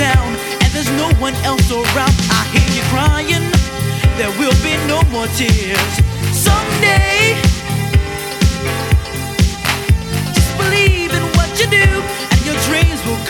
down and there's no one else around, I hear you crying. There will be no more tears. Someday, just believe in what you do, and your dreams will come.